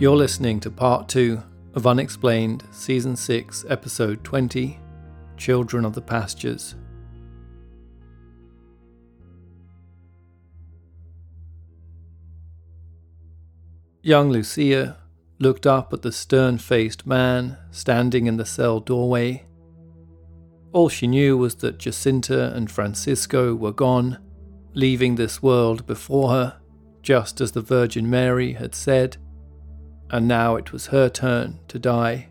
You're listening to part 2 of Unexplained, Season 6, Episode 20 Children of the Pastures. Young Lucia looked up at the stern faced man standing in the cell doorway. All she knew was that Jacinta and Francisco were gone, leaving this world before her, just as the Virgin Mary had said, and now it was her turn to die.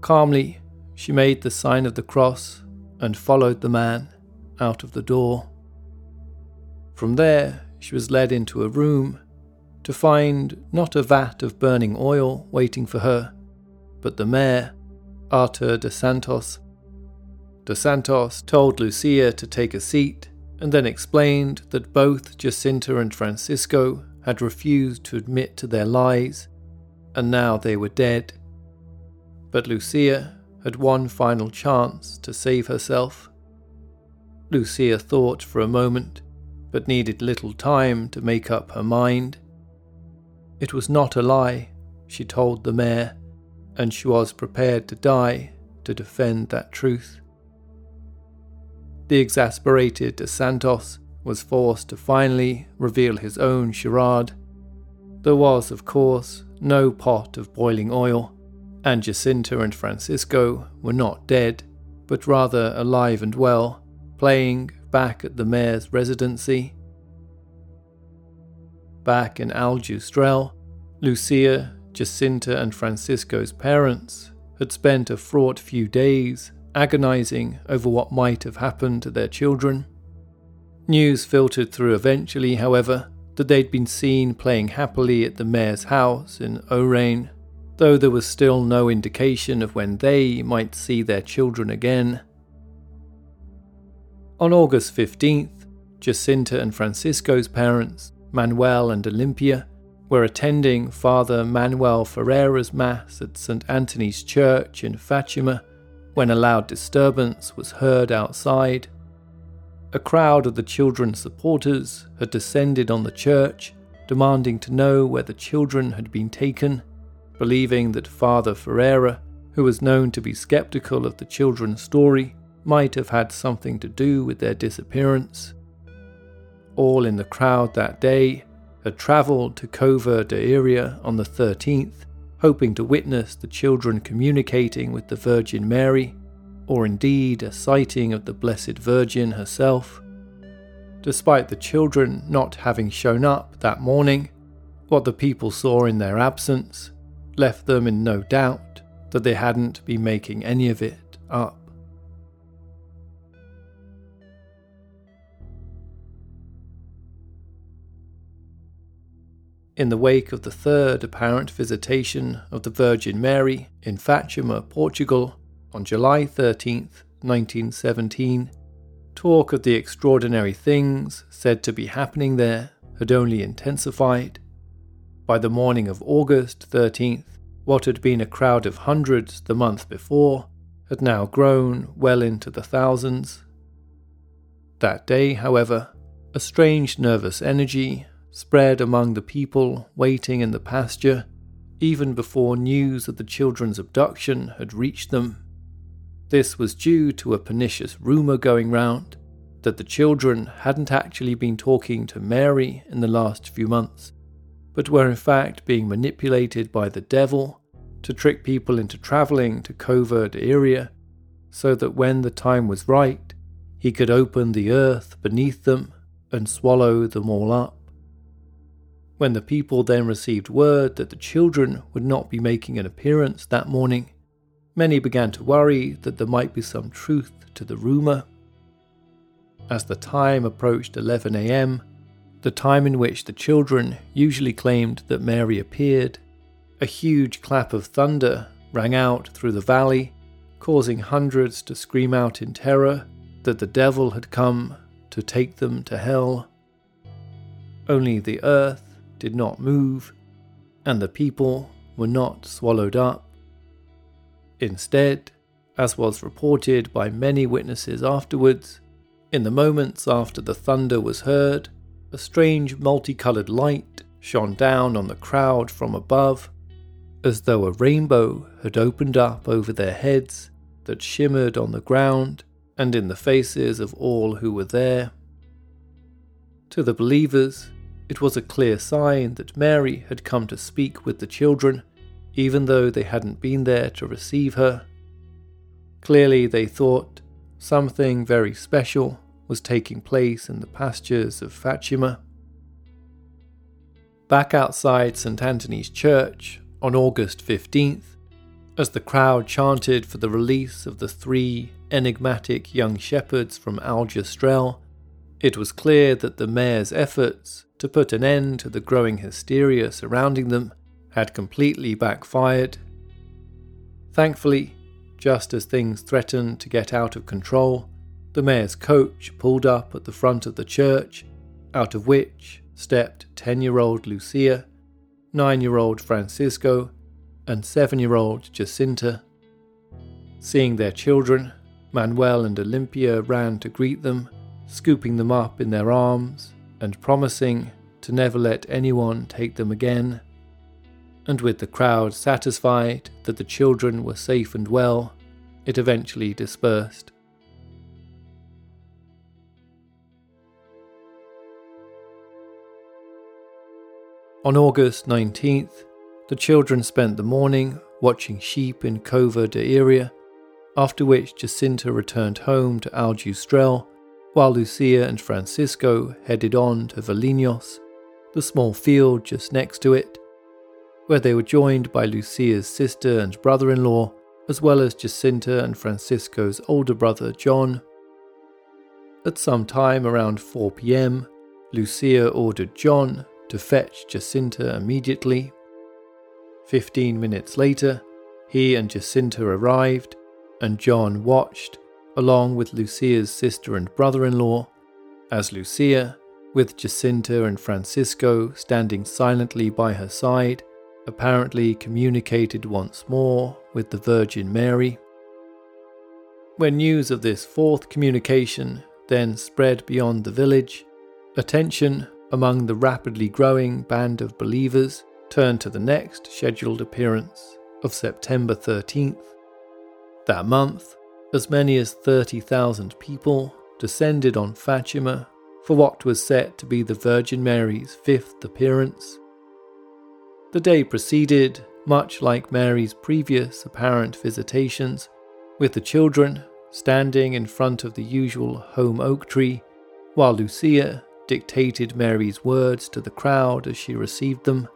Calmly, she made the sign of the cross and followed the man out of the door. From there, she was led into a room to find not a vat of burning oil waiting for her, but the mayor, Arthur de Santos. De Santos told Lucia to take a seat and then explained that both Jacinta and Francisco had refused to admit to their lies, and now they were dead. But Lucia had one final chance to save herself. Lucia thought for a moment, but needed little time to make up her mind. It was not a lie, she told the mayor, and she was prepared to die to defend that truth. The exasperated De Santos was forced to finally reveal his own charade. There was, of course, no pot of boiling oil, and Jacinta and Francisco were not dead, but rather alive and well, playing back at the mayor's residency. Back in Aljustrel, Lucia, Jacinta, and Francisco's parents had spent a fraught few days agonizing over what might have happened to their children. News filtered through eventually, however, that they'd been seen playing happily at the mayor's house in Ourém, though there was still no indication of when they might see their children again. On August 15th, Jacinta and Francisco's parents, Manuel and Olympia, were attending Father Manuel Ferreira's Mass at St. Anthony's Church in Fatima when a loud disturbance was heard outside. A crowd of the children's supporters had descended on the church, demanding to know where the children had been taken, believing that Father Ferreira, who was known to be skeptical of the children's story, might have had something to do with their disappearance. All in the crowd that day had travelled to Cova de Iria on the 13th hoping to witness the children communicating with the Virgin Mary, or indeed a sighting of the Blessed Virgin herself. Despite the children not having shown up that morning, what the people saw in their absence left them in no doubt that they hadn't been making any of it up. in the wake of the third apparent visitation of the Virgin Mary in Fatima, Portugal, on July 13, 1917, talk of the extraordinary things said to be happening there had only intensified. By the morning of August 13th, what had been a crowd of hundreds the month before had now grown well into the thousands. That day, however, a strange nervous energy spread among the people waiting in the pasture even before news of the children's abduction had reached them. This was due to a pernicious rumour going round that the children hadn't actually been talking to Mary in the last few months, but were in fact being manipulated by the devil to trick people into travelling to Cova de Iria so that when the time was right, he could open the earth beneath them and swallow them all up. When the people then received word that the children would not be making an appearance that morning, many began to worry that there might be some truth to the rumour. As the time approached 11 am, the time in which the children usually claimed that Mary appeared, a huge clap of thunder rang out through the valley, causing hundreds to scream out in terror that the devil had come to take them to hell. Only the earth did not move, and the people were not swallowed up. Instead, as was reported by many witnesses afterwards, in the moments after the thunder was heard, a strange multicoloured light shone down on the crowd from above, as though a rainbow had opened up over their heads that shimmered on the ground and in the faces of all who were there. To the believers, it was a clear sign that Mary had come to speak with the children, even though they hadn't been there to receive her. Clearly, they thought something very special was taking place in the pastures of Fatima. Back outside St. Anthony's Church on August 15th, as the crowd chanted for the release of the three enigmatic young shepherds from Aljustrel, it was clear that the mayor's efforts to put an end to the growing hysteria surrounding them had completely backfired. Thankfully, just as things threatened to get out of control, the mayor's coach pulled up at the front of the church, out of which stepped 10 year old Lucia, 9 year old Francisco, and 7 year old Jacinta. Seeing their children, Manuel and Olympia ran to greet them, scooping them up in their arms and promising to never let anyone take them again. And with the crowd satisfied that the children were safe and well, it eventually dispersed. On August 19th, the children spent the morning watching sheep in Cova de Iria after which Jacinta returned home to Aljustrel, while Lucia and Francisco headed on to Valinhos, the small field just next to it, where they were joined by Lucia's sister and brother in law, as well as Jacinta and Francisco's older brother John. At some time around 4 pm, Lucia ordered John to fetch Jacinta immediately. Fifteen minutes later, he and Jacinta arrived and John watched, along with Lucia's sister and brother in law, as Lucia, with Jacinta and Francisco standing silently by her side, apparently communicated once more with the Virgin Mary. When news of this fourth communication then spread beyond the village, attention among the rapidly growing band of believers turned to the next scheduled appearance of September 13th, that month, as many as 30,000 people descended on Fatima for what was set to be the Virgin Mary's fifth appearance. The day proceeded much like Mary's previous apparent visitations, with the children standing in front of the usual holm oak tree, while Lucia dictated Mary's words to the crowd as she received them,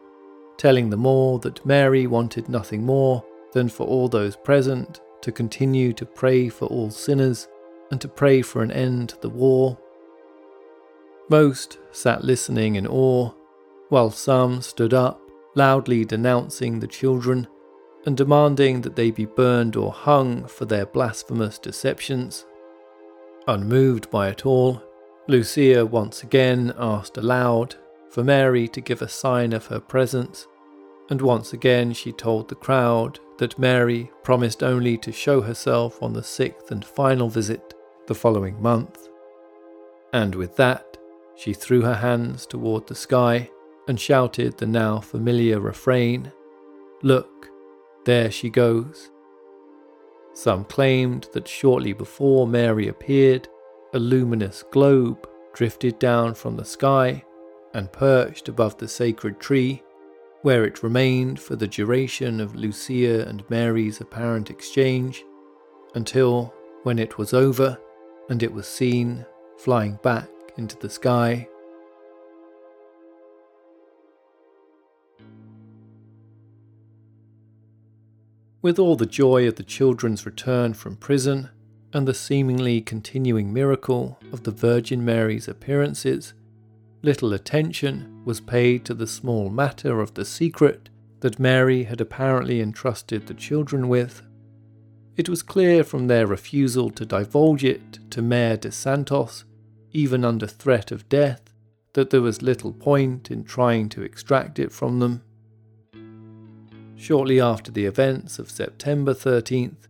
telling them all that Mary wanted nothing more than for all those present to continue to pray for all sinners and to pray for an end to the war. Most sat listening in awe, while some stood up, loudly denouncing the children and demanding that they be burned or hung for their blasphemous deceptions. Unmoved by it all, Lucia once again asked aloud for Mary to give a sign of her presence, and once again she told the crowd that Mary promised only to show herself on the sixth and final visit the following month. And with that, she threw her hands toward the sky and shouted the now familiar refrain Look, there she goes. Some claimed that shortly before Mary appeared, a luminous globe drifted down from the sky and perched above the sacred tree where it remained for the duration of Lucia and Mary's apparent exchange, until, when it was over and it was seen flying back into the sky, With all the joy of the children's return from prison and the seemingly continuing miracle of the Virgin Mary's appearances, Little attention was paid to the small matter of the secret that Mary had apparently entrusted the children with. It was clear from their refusal to divulge it to Mayor de Santos, even under threat of death, that there was little point in trying to extract it from them. Shortly after the events of September 13th,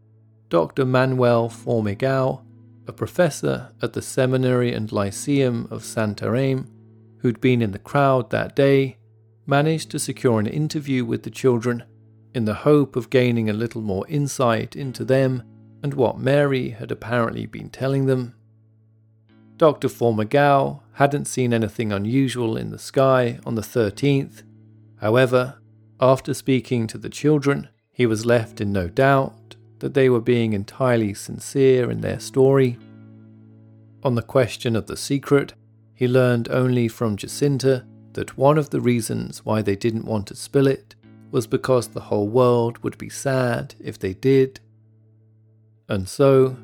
Dr. Manuel Formigao, a professor at the Seminary and Lyceum of Santarém, who'd been in the crowd that day, managed to secure an interview with the children in the hope of gaining a little more insight into them and what Mary had apparently been telling them. Dr. Formigao hadn't seen anything unusual in the sky on the 13th. However, after speaking to the children, he was left in no doubt that they were being entirely sincere in their story. On the question of the secret, he learned only from Jacinta that one of the reasons why they didn't want to spill it was because the whole world would be sad if they did. And so,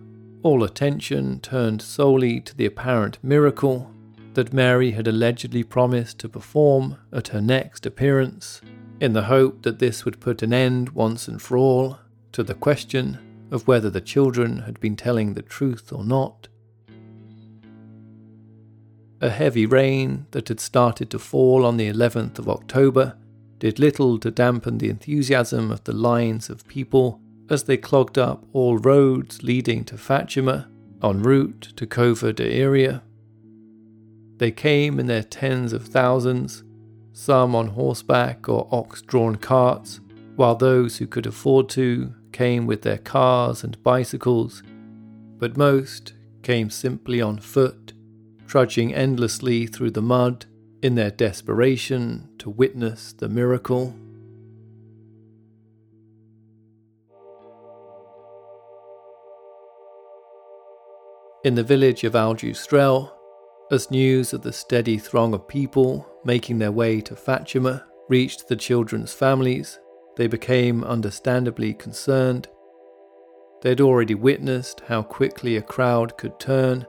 all attention turned solely to the apparent miracle that Mary had allegedly promised to perform at her next appearance, in the hope that this would put an end once and for all to the question of whether the children had been telling the truth or not. A heavy rain that had started to fall on the 11th of October did little to dampen the enthusiasm of the lines of people as they clogged up all roads leading to Fatima en route to Cova de Iria. They came in their tens of thousands, some on horseback or ox drawn carts, while those who could afford to came with their cars and bicycles, but most came simply on foot, trudging endlessly through the mud in their desperation to witness the miracle. In the village of Aljustrel, as news of the steady throng of people making their way to Fatima reached the children's families, they became understandably concerned. They'd already witnessed how quickly a crowd could turn.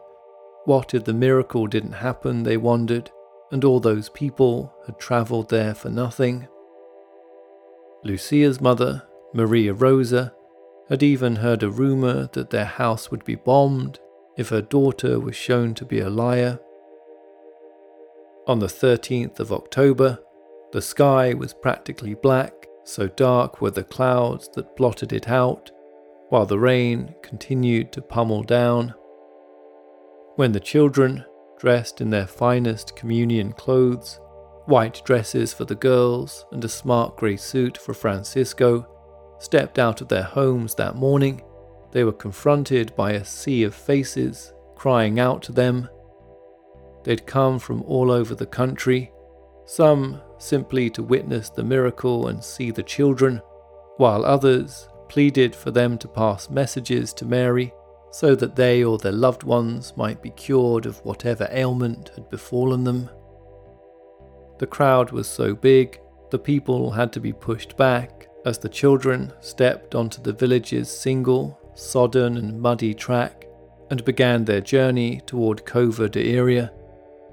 What if the miracle didn't happen, they wondered, and all those people had travelled there for nothing? Lucia's mother, Maria Rosa, had even heard a rumour that their house would be bombed if her daughter was shown to be a liar. On the 13th of October, the sky was practically black, so dark were the clouds that blotted it out, while the rain continued to pummel down. When the children, dressed in their finest communion clothes, white dresses for the girls and a smart grey suit for Francisco, stepped out of their homes that morning, they were confronted by a sea of faces crying out to them. They'd come from all over the country, some simply to witness the miracle and see the children, while others pleaded for them to pass messages to Mary so that they or their loved ones might be cured of whatever ailment had befallen them. The crowd was so big, the people had to be pushed back as the children stepped onto the village's single sodden and muddy track and began their journey toward Cova de Iria,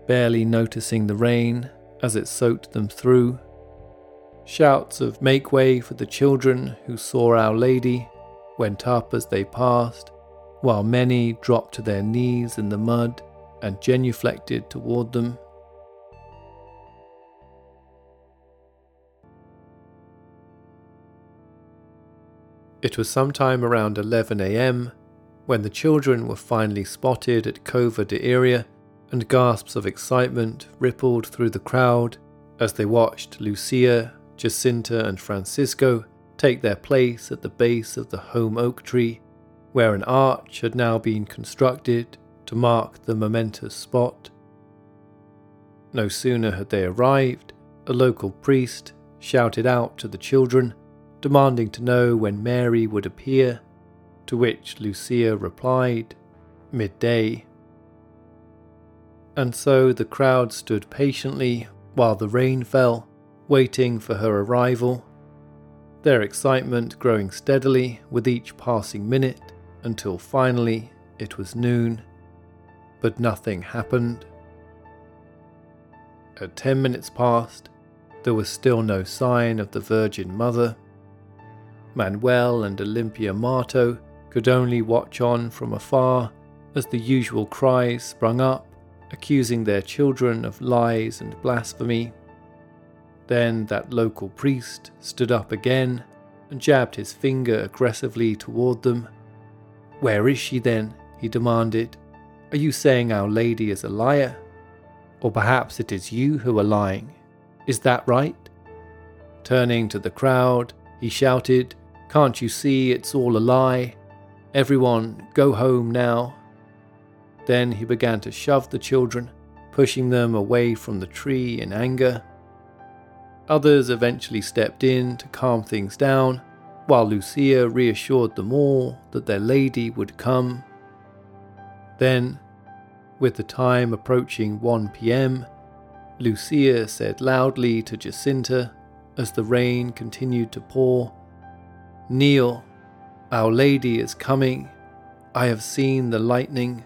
barely noticing the rain as it soaked them through. Shouts of make way for the children who saw Our Lady went up as they passed, while many dropped to their knees in the mud and genuflected toward them. It was sometime around 11 am when the children were finally spotted at Cova de Iria, and gasps of excitement rippled through the crowd as they watched Lucia, Jacinta, and Francisco take their place at the base of the holm oak tree, where an arch had now been constructed to mark the momentous spot. No sooner had they arrived, a local priest shouted out to the children demanding to know when Mary would appear, to which Lucia replied, midday. And so the crowd stood patiently while the rain fell, waiting for her arrival, their excitement growing steadily with each passing minute until finally it was noon. But nothing happened. At ten minutes past, there was still no sign of the Virgin Mother. Manuel and Olympia Marto could only watch on from afar as the usual cries sprung up, accusing their children of lies and blasphemy. Then that local priest stood up again and jabbed his finger aggressively toward them. Where is she then? he demanded. Are you saying Our Lady is a liar? Or perhaps it is you who are lying. Is that right? Turning to the crowd, he shouted, Can't you see it's all a lie? Everyone, go home now. Then he began to shove the children, pushing them away from the tree in anger. Others eventually stepped in to calm things down, while Lucia reassured them all that their lady would come. Then, with the time approaching 1 pm, Lucia said loudly to Jacinta as the rain continued to pour Kneel, Our Lady is coming. I have seen the lightning.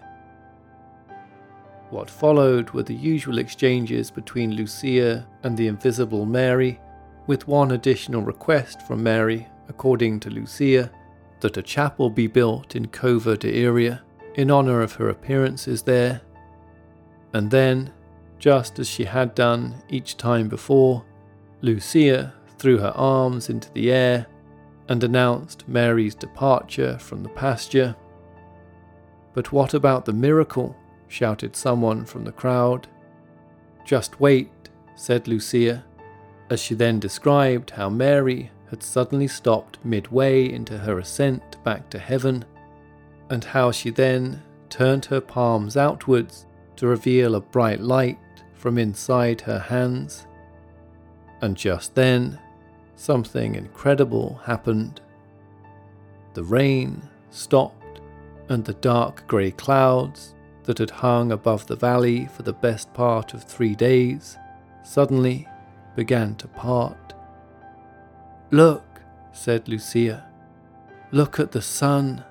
What followed were the usual exchanges between Lucia and the invisible Mary, with one additional request from Mary, according to Lucia, that a chapel be built in Cova de Iria in honour of her appearances there. And then, just as she had done each time before, Lucia threw her arms into the air and announced Mary's departure from the pasture. But what about the miracle? Shouted someone from the crowd. Just wait, said Lucia, as she then described how Mary had suddenly stopped midway into her ascent back to heaven, and how she then turned her palms outwards to reveal a bright light from inside her hands. And just then, something incredible happened. The rain stopped, and the dark grey clouds that had hung above the valley for the best part of three days suddenly began to part. Look, said Lucia, look at the sun.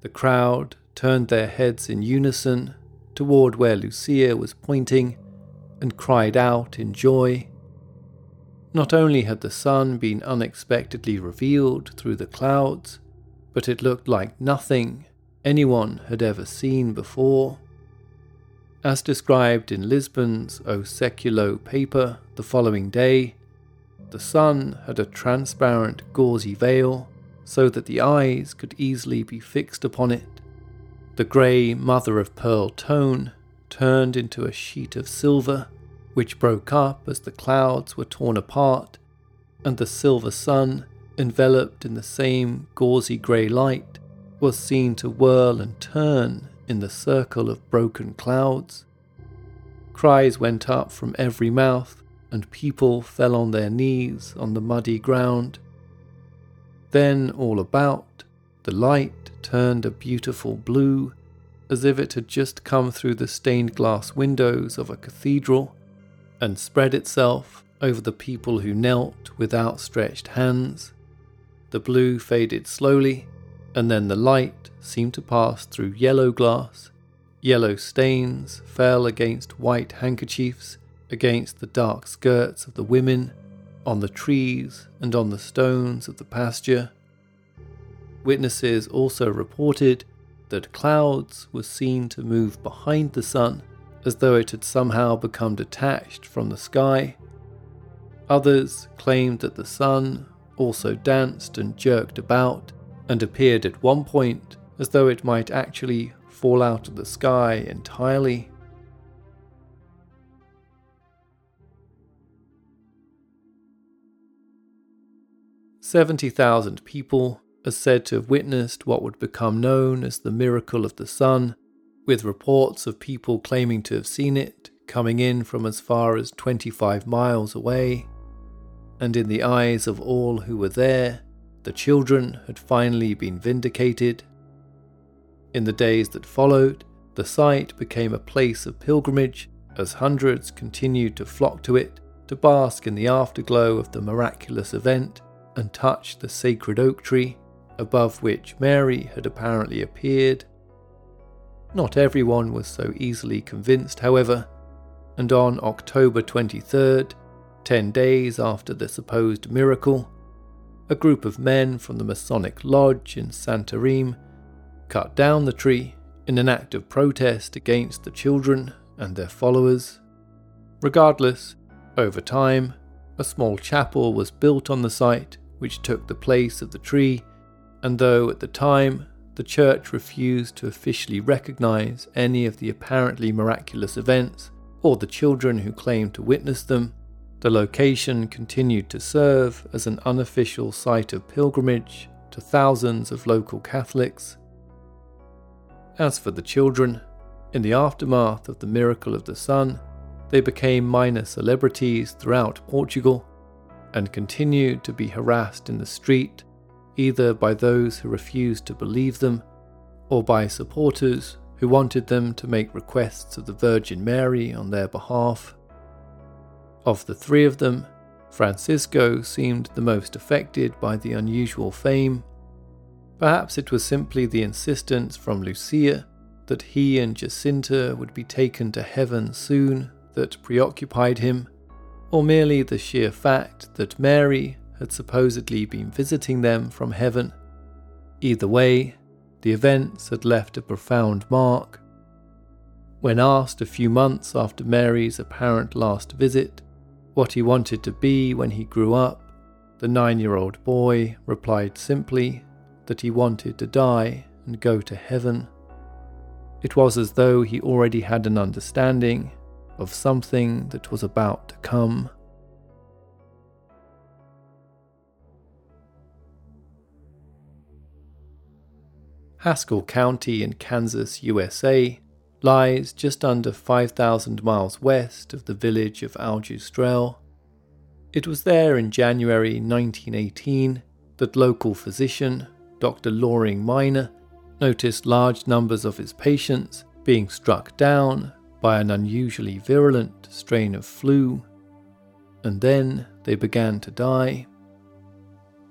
The crowd turned their heads in unison toward where Lucia was pointing and cried out in joy. Not only had the sun been unexpectedly revealed through the clouds, but it looked like nothing anyone had ever seen before. As described in Lisbon's O Seculo paper the following day, the sun had a transparent gauzy veil so that the eyes could easily be fixed upon it. The grey mother of pearl tone turned into a sheet of silver, which broke up as the clouds were torn apart, and the silver sun, enveloped in the same gauzy grey light, was seen to whirl and turn in the circle of broken clouds. Cries went up from every mouth, and people fell on their knees on the muddy ground. Then, all about, the light turned a beautiful blue, as if it had just come through the stained glass windows of a cathedral, and spread itself over the people who knelt with outstretched hands. The blue faded slowly, and then the light seemed to pass through yellow glass. Yellow stains fell against white handkerchiefs, against the dark skirts of the women, on the trees and on the stones of the pasture. Witnesses also reported that clouds were seen to move behind the sun as though it had somehow become detached from the sky. Others claimed that the sun also danced and jerked about and appeared at one point as though it might actually fall out of the sky entirely. 70,000 people are said to have witnessed what would become known as the miracle of the sun, with reports of people claiming to have seen it coming in from as far as 25 miles away. And in the eyes of all who were there, the children had finally been vindicated. In the days that followed, the site became a place of pilgrimage as hundreds continued to flock to it to bask in the afterglow of the miraculous event and touch the sacred oak tree above which Mary had apparently appeared. Not everyone was so easily convinced, however, and on October 23rd, ten days after the supposed miracle, a group of men from the Masonic Lodge in Santarém cut down the tree in an act of protest against the children and their followers. Regardless, over time, a small chapel was built on the site which took the place of the tree, and though at the time the Church refused to officially recognize any of the apparently miraculous events or the children who claimed to witness them. The location continued to serve as an unofficial site of pilgrimage to thousands of local Catholics. As for the children, in the aftermath of the miracle of the sun, they became minor celebrities throughout Portugal and continued to be harassed in the street either by those who refused to believe them or by supporters who wanted them to make requests of the Virgin Mary on their behalf. Of the three of them, Francisco seemed the most affected by the unusual fame. Perhaps it was simply the insistence from Lucia that he and Jacinta would be taken to heaven soon that preoccupied him, or merely the sheer fact that Mary had supposedly been visiting them from heaven. Either way, the events had left a profound mark. When asked a few months after Mary's apparent last visit what he wanted to be when he grew up, the nine year old boy replied simply that he wanted to die and go to heaven. It was as though he already had an understanding of something that was about to come. Haskell County in Kansas, USA, lies just under 5,000 miles west of the village of Aljustrel. It was there in January 1918 that local physician Dr. Loring Minor noticed large numbers of his patients being struck down by an unusually virulent strain of flu, and then they began to die.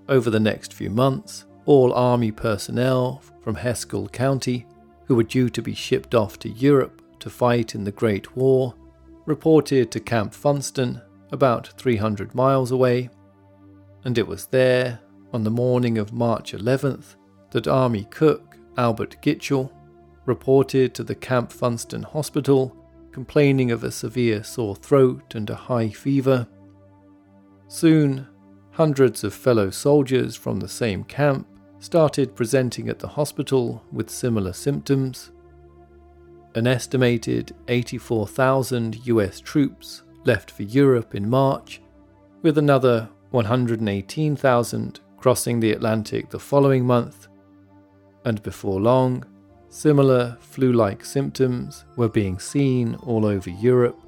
Over the next few months, all Army personnel from Haskell County, who were due to be shipped off to Europe to fight in the Great War, reported to Camp Funston, about 300 miles away, and it was there, on the morning of March 11th, that Army cook Albert Gitchell reported to the Camp Funston Hospital complaining of a severe sore throat and a high fever. Soon, hundreds of fellow soldiers from the same camp started presenting at the hospital with similar symptoms. An estimated 84,000 US troops left for Europe in March, with another 118,000 crossing the Atlantic the following month, and before long, Similar flu like symptoms were being seen all over Europe.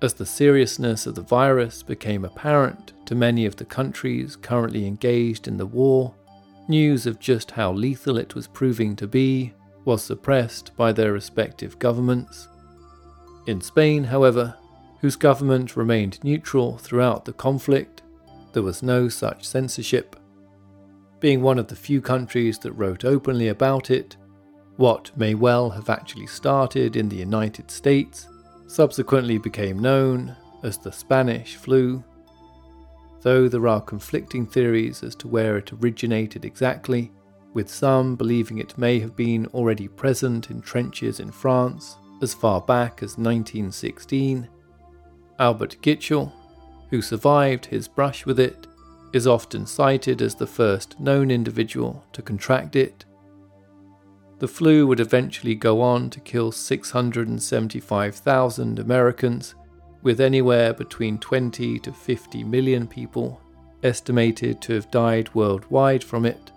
As the seriousness of the virus became apparent to many of the countries currently engaged in the war, news of just how lethal it was proving to be was suppressed by their respective governments. In Spain, however, whose government remained neutral throughout the conflict, there was no such censorship. Being one of the few countries that wrote openly about it, what may well have actually started in the United States subsequently became known as the Spanish flu. Though there are conflicting theories as to where it originated exactly, with some believing it may have been already present in trenches in France as far back as 1916, Albert Gitchell, who survived his brush with it, is often cited as the first known individual to contract it. The flu would eventually go on to kill 675,000 Americans, with anywhere between 20 to 50 million people estimated to have died worldwide from it,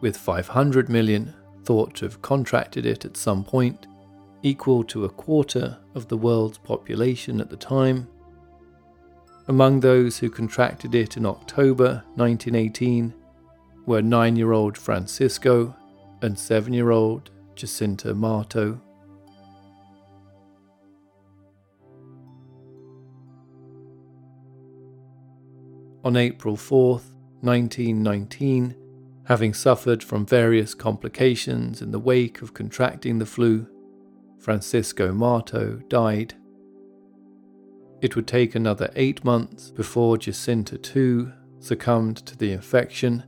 with 500 million thought to have contracted it at some point, equal to a quarter of the world's population at the time. Among those who contracted it in October 1918 were nine year old Francisco and seven year old Jacinta Marto. On April 4, 1919, having suffered from various complications in the wake of contracting the flu, Francisco Marto died. It would take another eight months before Jacinta too succumbed to the infection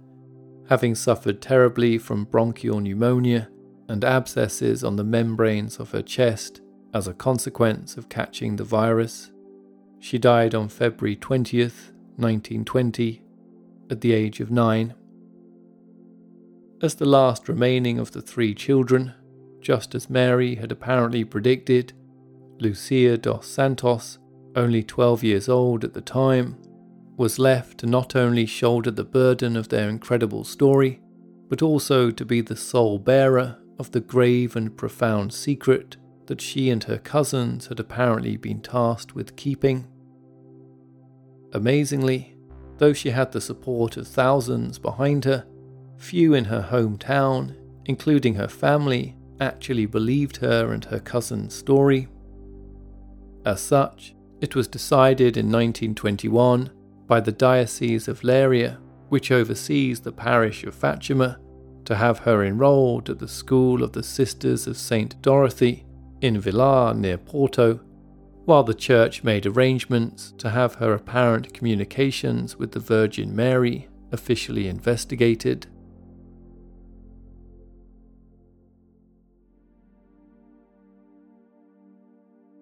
having suffered terribly from bronchial pneumonia and abscesses on the membranes of her chest as a consequence of catching the virus. She died on February 20th, 1920, at the age of nine. as the last remaining of the three children, just as Mary had apparently predicted, Lucia dos Santos, only 12 years old at the time, was left to not only shoulder the burden of their incredible story, but also to be the sole bearer of the grave and profound secret that she and her cousins had apparently been tasked with keeping. Amazingly, though she had the support of thousands behind her, few in her hometown, including her family, actually believed her and her cousin's story. As such, it was decided in 1921 by the Diocese of Leiria, which oversees the parish of Fatima, to have her enrolled at the School of the Sisters of St. Dorothy in Vilar near Porto, while the church made arrangements to have her apparent communications with the Virgin Mary officially investigated.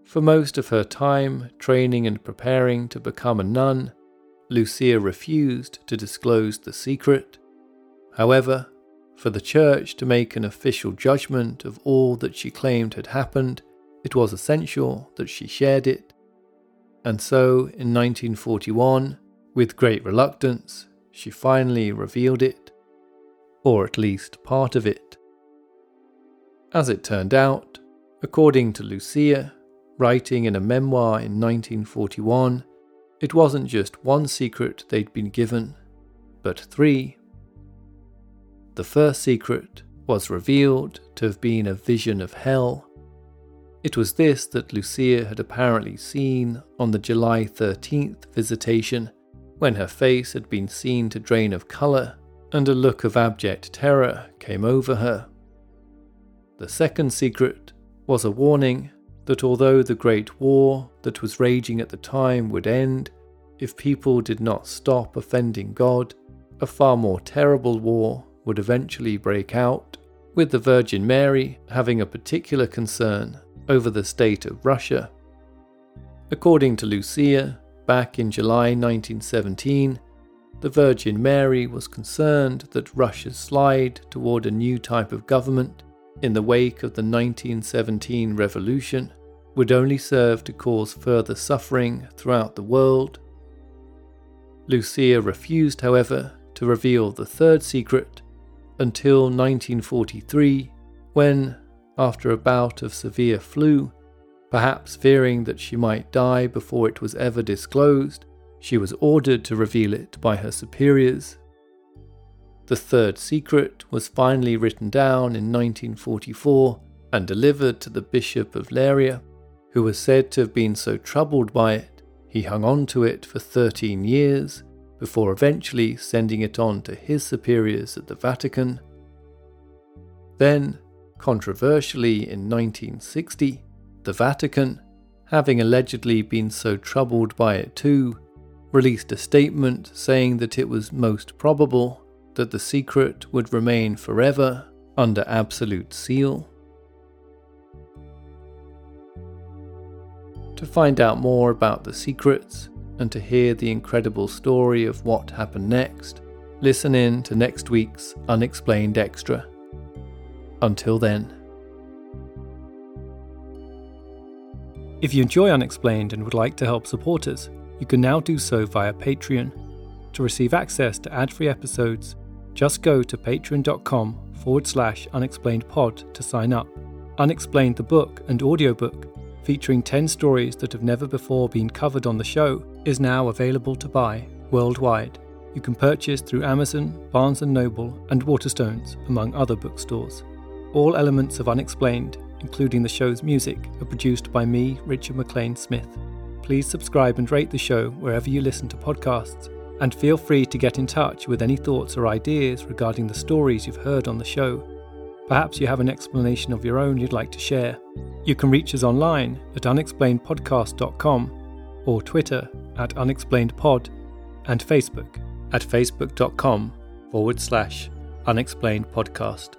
For most of her time training and preparing to become a nun, Lucia refused to disclose the secret. However, for the Church to make an official judgment of all that she claimed had happened, it was essential that she shared it. And so, in 1941, with great reluctance, she finally revealed it, or at least part of it. As it turned out, according to Lucia, writing in a memoir in 1941, it wasn't just one secret they'd been given, but three. The first secret was revealed to have been a vision of hell. It was this that Lucia had apparently seen on the July 13th visitation, when her face had been seen to drain of colour and a look of abject terror came over her. The second secret was a warning that although the Great War that was raging at the time would end, if people did not stop offending God, a far more terrible war would eventually break out, with the Virgin Mary having a particular concern over the state of Russia. According to Lucia, back in July 1917, the Virgin Mary was concerned that Russia's slide toward a new type of government in the wake of the 1917 revolution would only serve to cause further suffering throughout the world. Lucia refused, however, to reveal the third secret until 1943, when, after a bout of severe flu, perhaps fearing that she might die before it was ever disclosed, she was ordered to reveal it by her superiors. The third secret was finally written down in 1944 and delivered to the Bishop of Leiria who was said to have been so troubled by it, he hung on to it for 13 years before eventually sending it on to his superiors at the Vatican. Then, controversially in 1960, the Vatican, having allegedly been so troubled by it too, released a statement saying that it was most probable that the secret would remain forever under absolute seal. To find out more about the secrets and to hear the incredible story of what happened next, listen in to next week's Unexplained Extra. Until then. If you enjoy Unexplained and would like to help support us, you can now do so via Patreon. To receive access to ad free episodes, just go to patreon.com forward slash unexplainedpod to sign up. Unexplained the book and audiobook featuring 10 stories that have never before been covered on the show, is now available to buy worldwide. You can purchase through Amazon, Barnes & Noble, and Waterstones, among other bookstores. All elements of Unexplained, including the show's music, are produced by me, Richard McLean Smith. Please subscribe and rate the show wherever you listen to podcasts, and feel free to get in touch with any thoughts or ideas regarding the stories you've heard on the show Perhaps you have an explanation of your own you'd like to share. You can reach us online at unexplainedpodcast.com or Twitter at unexplainedpod and Facebook at facebook.com forward slash unexplainedpodcast.